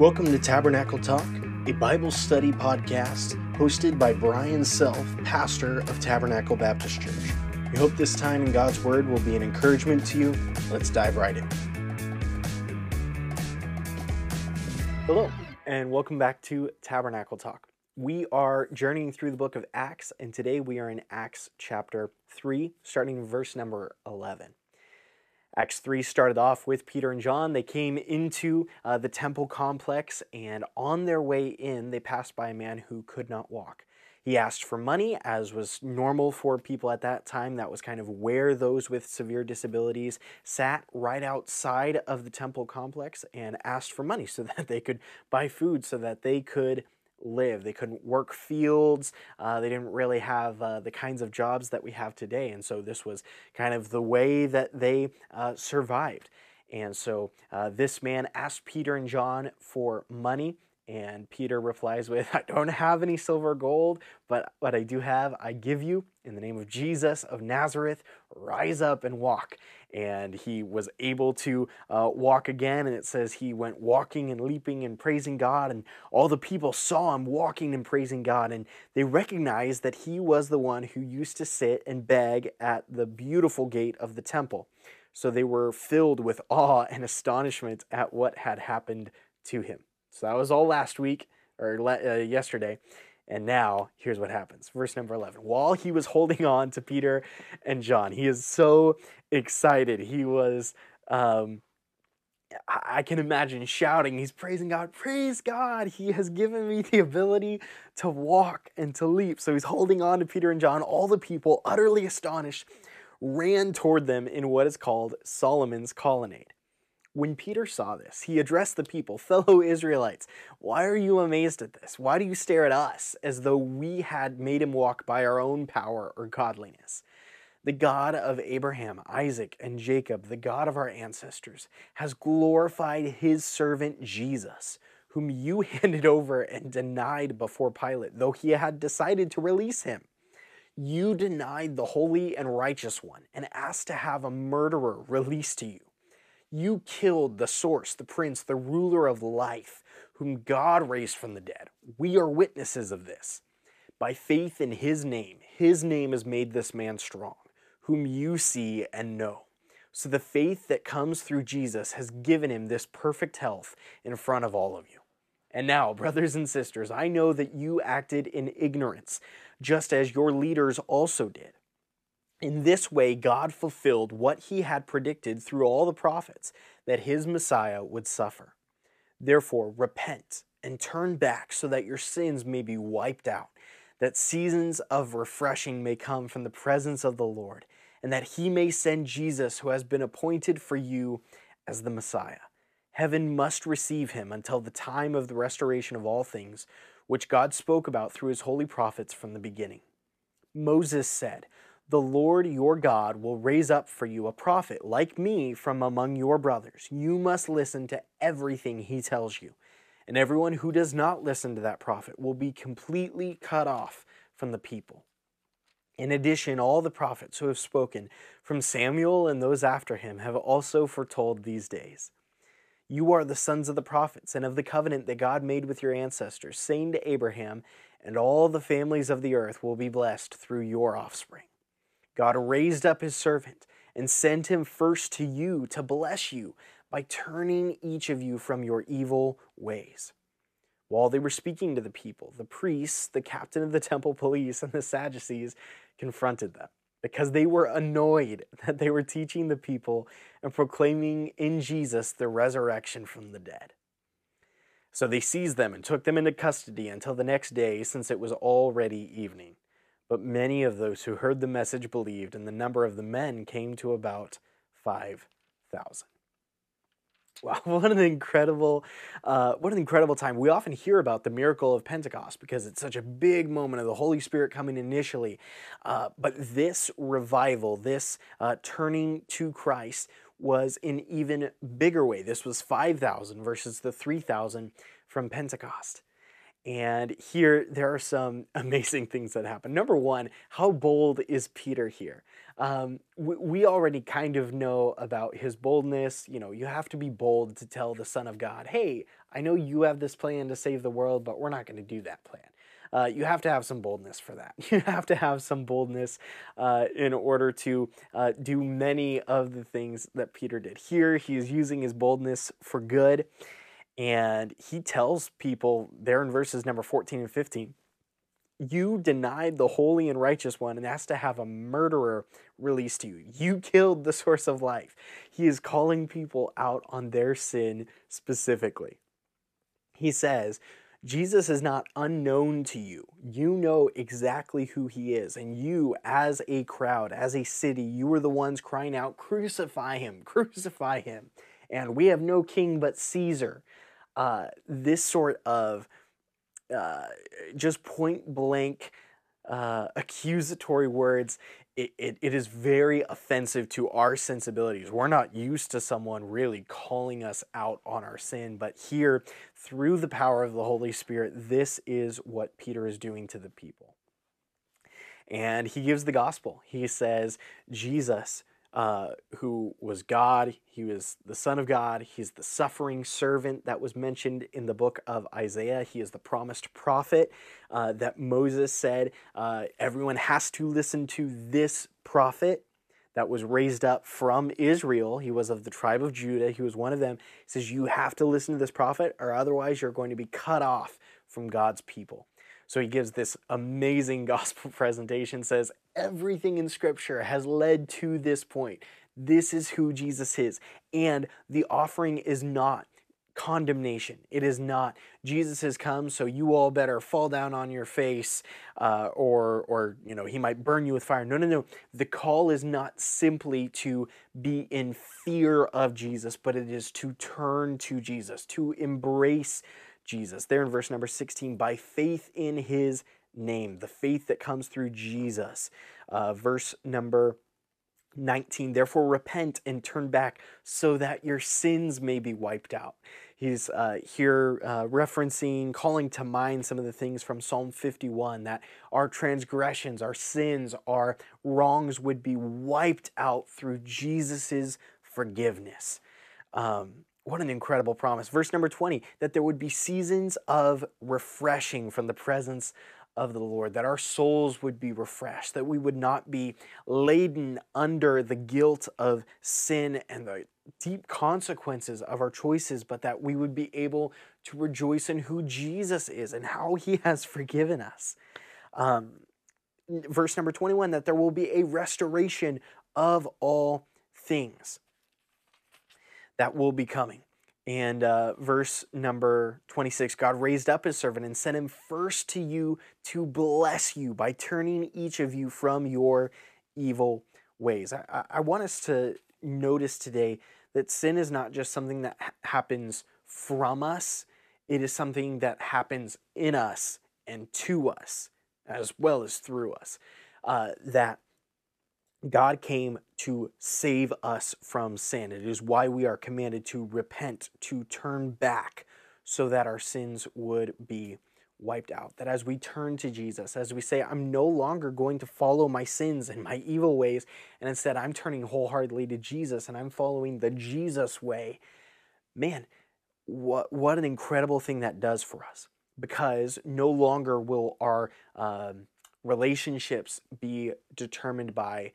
Welcome to Tabernacle Talk, a Bible study podcast hosted by Bryon Self, pastor of Tabernacle Baptist Church. We hope this time in God's Word will be an encouragement to you. Let's dive right in. Hello, and welcome back to Tabernacle Talk. We are journeying through the book of Acts, and today we are in Acts chapter 3, starting verse number 11. Acts 3 started off with Peter and John. They came into uh, the temple complex, and on their way in, they passed by a man who could not walk. He asked for money, as was normal for people at that time. That was kind of where those with severe disabilities sat right outside of the temple complex and asked for money so that they could buy food, so that they could live. They couldn't work fields. Uh, they didn't really have uh, the kinds of jobs that we have today. And so this was kind of the way that they uh, survived. And so uh, this man asked Peter and John for money. And Peter replies with, I don't have any silver or gold, but what I do have, I give you. In the name of Jesus of Nazareth, rise up and walk. And he was able to uh, walk again. And it says he went walking and leaping and praising God. And all the people saw him walking and praising God. And they recognized that he was the one who used to sit and beg at the beautiful gate of the temple. So they were filled with awe and astonishment at what had happened to him. So that was all last week or uh, yesterday. And now, here's what happens. Verse number 11. While he was holding on to Peter and John, he is so excited. He was, um, I can imagine shouting. He's praising God. Praise God. He has given me the ability to walk and to leap. So he's holding on to Peter and John. All the people, utterly astonished, ran toward them in what is called Solomon's colonnade. When Peter saw this, he addressed the people, fellow Israelites, why are you amazed at this? Why do you stare at us as though we had made him walk by our own power or godliness? The God of Abraham, Isaac, and Jacob, the God of our ancestors, has glorified his servant Jesus, whom you handed over and denied before Pilate, though he had decided to release him. You denied the holy and righteous one and asked to have a murderer released to you. You killed the source, the prince, the ruler of life, whom God raised from the dead. We are witnesses of this. By faith in his name, his name has made this man strong, whom you see and know. So the faith that comes through Jesus has given him this perfect health in front of all of you. And now, brothers and sisters, I know that you acted in ignorance, just as your leaders also did. In this way, God fulfilled what he had predicted through all the prophets that his Messiah would suffer. Therefore, repent and turn back so that your sins may be wiped out, that seasons of refreshing may come from the presence of the Lord, and that he may send Jesus, who has been appointed for you as the Messiah. Heaven must receive him until the time of the restoration of all things, which God spoke about through his holy prophets from the beginning. Moses said, the Lord your God will raise up for you a prophet like me from among your brothers. You must listen to everything he tells you. And everyone who does not listen to that prophet will be completely cut off from the people. In addition, all the prophets who have spoken, from Samuel and those after him, have also foretold these days. You are the sons of the prophets and of the covenant that God made with your ancestors, saying to Abraham, And all the families of the earth will be blessed through your offspring. God raised up his servant and sent him first to you to bless you by turning each of you from your evil ways. While they were speaking to the people, the priests, the captain of the temple police, and the Sadducees confronted them because they were annoyed that they were teaching the people and proclaiming in Jesus the resurrection from the dead. So they seized them and took them into custody until the next day, since it was already evening. But many of those who heard the message believed, and the number of the men came to about 5,000. Wow, what an incredible, uh, what an incredible time. We often hear about the miracle of Pentecost because it's such a big moment of the Holy Spirit coming initially. Uh, but this revival, this uh, turning to Christ, was in even bigger way. This was 5,000 versus the 3,000 from Pentecost. And here there are some amazing things that happen. Number one, how bold is Peter here? Um, we, we, already kind of know about his boldness. You know, you have to be bold to tell the Son of God, hey, I know you have this plan to save the world, but we're not going to do that plan. Uh, you have to have some boldness for that. You have to have some boldness uh, in order to uh, do many of the things that Peter did. Here, he is using his boldness for good. And he tells people there in verses number 14 and 15 you denied the holy and righteous one and asked to have a murderer released to you. You killed the source of life. He is calling people out on their sin specifically. He says, Jesus is not unknown to you. You know exactly who he is. And you, as a crowd, as a city, you are the ones crying out, Crucify him, crucify him. And we have no king but Caesar. Uh, this sort of uh, just point blank uh, accusatory words, it, it, it is very offensive to our sensibilities. We're not used to someone really calling us out on our sin, but here, through the power of the Holy Spirit, this is what Peter is doing to the people. And he gives the gospel. He says, Jesus uh, who was God. He was the Son of God. He's the suffering servant that was mentioned in the book of Isaiah. He is the promised prophet uh, that Moses said uh, everyone has to listen to this prophet that was raised up from Israel. He was of the tribe of Judah. He was one of them. He says, You have to listen to this prophet, or otherwise you're going to be cut off from God's people. So he gives this amazing gospel presentation, says everything in scripture has led to this point. This is who Jesus is. And the offering is not condemnation. It is not Jesus has come, so you all better fall down on your face, uh, or or you know he might burn you with fire. No, no, no. The call is not simply to be in fear of Jesus, but it is to turn to Jesus, to embrace Jesus. There in verse number 16, by faith in his name, the faith that comes through Jesus. Uh, verse number 19, therefore repent and turn back so that your sins may be wiped out. He's uh, here uh, referencing, calling to mind some of the things from Psalm 51 that our transgressions, our sins, our wrongs would be wiped out through Jesus' forgiveness. Um, what an incredible promise. Verse number 20 that there would be seasons of refreshing from the presence of the Lord, that our souls would be refreshed, that we would not be laden under the guilt of sin and the deep consequences of our choices, but that we would be able to rejoice in who Jesus is and how he has forgiven us. Um, verse number 21 that there will be a restoration of all things that will be coming. And uh, verse number 26 God raised up his servant and sent him first to you to bless you by turning each of you from your evil ways. I, I want us to notice today that sin is not just something that ha- happens from us, it is something that happens in us and to us as well as through us. Uh, that God came to save us from sin. It is why we are commanded to repent, to turn back, so that our sins would be wiped out. That as we turn to Jesus, as we say, I'm no longer going to follow my sins and my evil ways, and instead I'm turning wholeheartedly to Jesus and I'm following the Jesus way, man, what, what an incredible thing that does for us. Because no longer will our um, relationships be determined by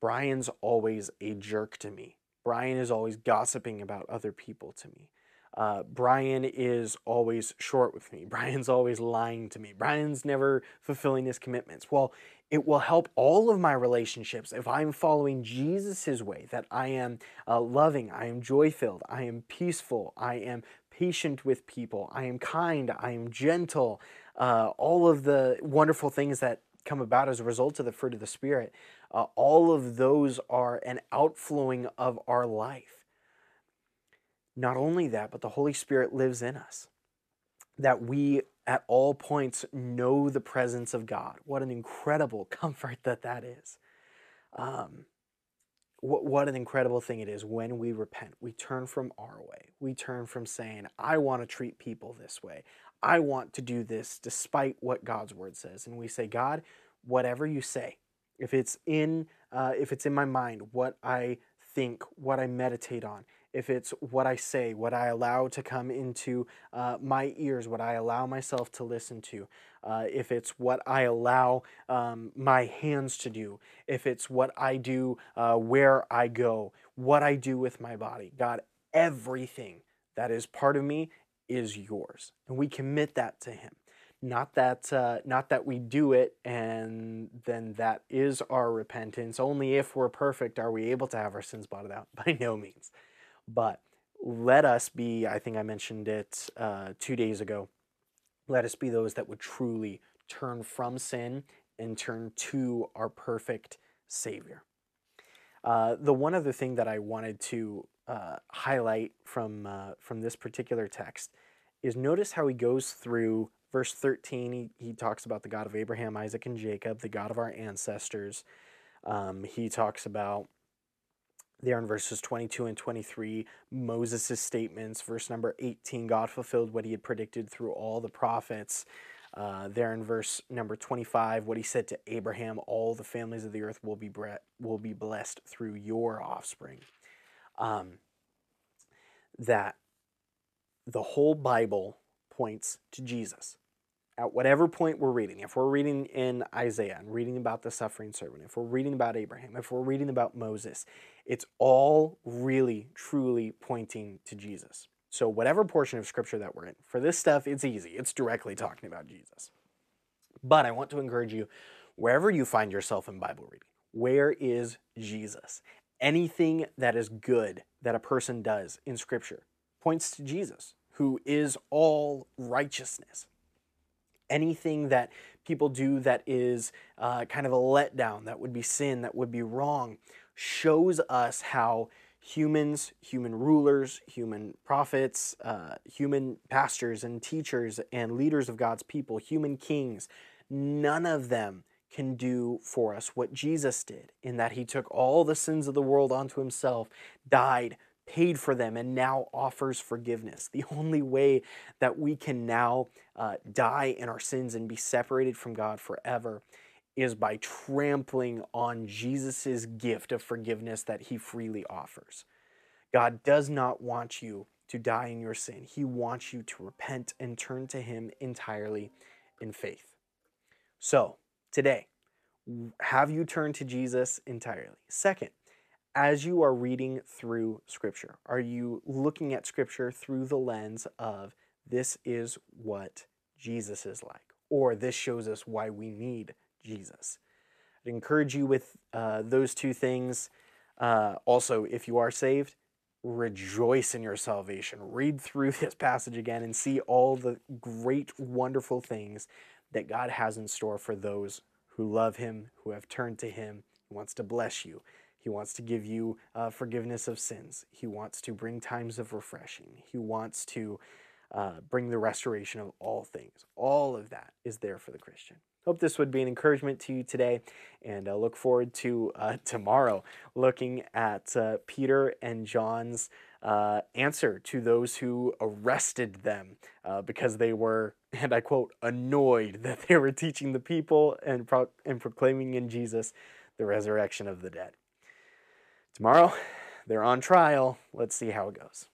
Brian's always a jerk to me. Brian is always gossiping about other people to me. Uh, Brian is always short with me. Brian's always lying to me. Brian's never fulfilling his commitments. Well, it will help all of my relationships if I'm following Jesus' way, that I am uh, loving, I am joy filled, I am peaceful, I am patient with people, I am kind, I am gentle, uh, all of the wonderful things that come about as a result of the fruit of the Spirit. Uh, all of those are an outflowing of our life. Not only that, but the Holy Spirit lives in us. That we at all points know the presence of God. What an incredible comfort that that is. Um, what, what an incredible thing it is when we repent. We turn from our way. We turn from saying, I want to treat people this way. I want to do this despite what God's word says. And we say, God, whatever you say, if it's in uh, if it's in my mind what i think what i meditate on if it's what I say, what I allow to come into uh, my ears, what I allow myself to listen to, uh, if it's what I allow um, my hands to do, if it's what I do uh, where I go, what I do with my body. God, everything that is part of me is yours. And we commit that to Him. Not that, uh, not that we do it and then that is our repentance. Only if we're perfect are we able to have our sins blotted out. By no means. But let us be, I think I mentioned it uh, two days ago, let us be those that would truly turn from sin and turn to our perfect Savior. Uh, the one other thing that I wanted to uh, highlight from, uh, from this particular text is notice how he goes through verse 13. He, he talks about the God of Abraham, Isaac, and Jacob, the God of our ancestors. Um, he talks about there in verses 22 and 23, Moses' statements. Verse number 18, God fulfilled what he had predicted through all the prophets. Uh, there in verse number 25, what he said to Abraham, all the families of the earth will be, bre- will be blessed through your offspring. Um, that the whole Bible points to Jesus at whatever point we're reading, if we're reading in Isaiah and reading about the suffering servant, if we're reading about Abraham, if we're reading about Moses, it's all really, truly pointing to Jesus. So, whatever portion of scripture that we're in, for this stuff, it's easy. It's directly talking about Jesus. But I want to encourage you, wherever you find yourself in Bible reading, where is Jesus? Anything that is good that a person does in scripture points to Jesus, who is all righteousness anything that people do that is uh, kind of a letdown, that would be sin, that would be wrong, shows us how humans, human rulers, human prophets, uh, human pastors and teachers and leaders of God's people, human kings, none of them can do for us what Jesus did in that he took all the sins of the world onto himself, died, paid for them and now offers forgiveness. The only way that we can now uh, die in our sins and be separated from God forever is by trampling on Jesus' gift of forgiveness that he freely offers. God does not want you to die in your sin. He wants you to repent and turn to him entirely in faith. So, today, have you turned to Jesus entirely? Second, as you are reading through Scripture, are you looking at Scripture through the lens of this is what Jesus is like, or this shows us why we need Jesus? I'd encourage you with uh, those two things. Uh, also, if you are saved, rejoice in your salvation. Read through this passage again and see all the great, wonderful things that God has in store for those who love Him, who have turned to Him. He wants to bless you. He wants to give you uh, forgiveness of sins. He wants to bring times of refreshing. He wants to uh, bring the restoration of all things. All of that is there for the Christian. Hope this would be an encouragement to you today, and uh, look forward to uh, tomorrow looking at uh, Peter and John's answer to those who arrested them because they were, and I quote, annoyed that they were teaching the people and, pro- and proclaiming in Jesus the resurrection of the dead. Tomorrow, they're on trial. Let's see how it goes.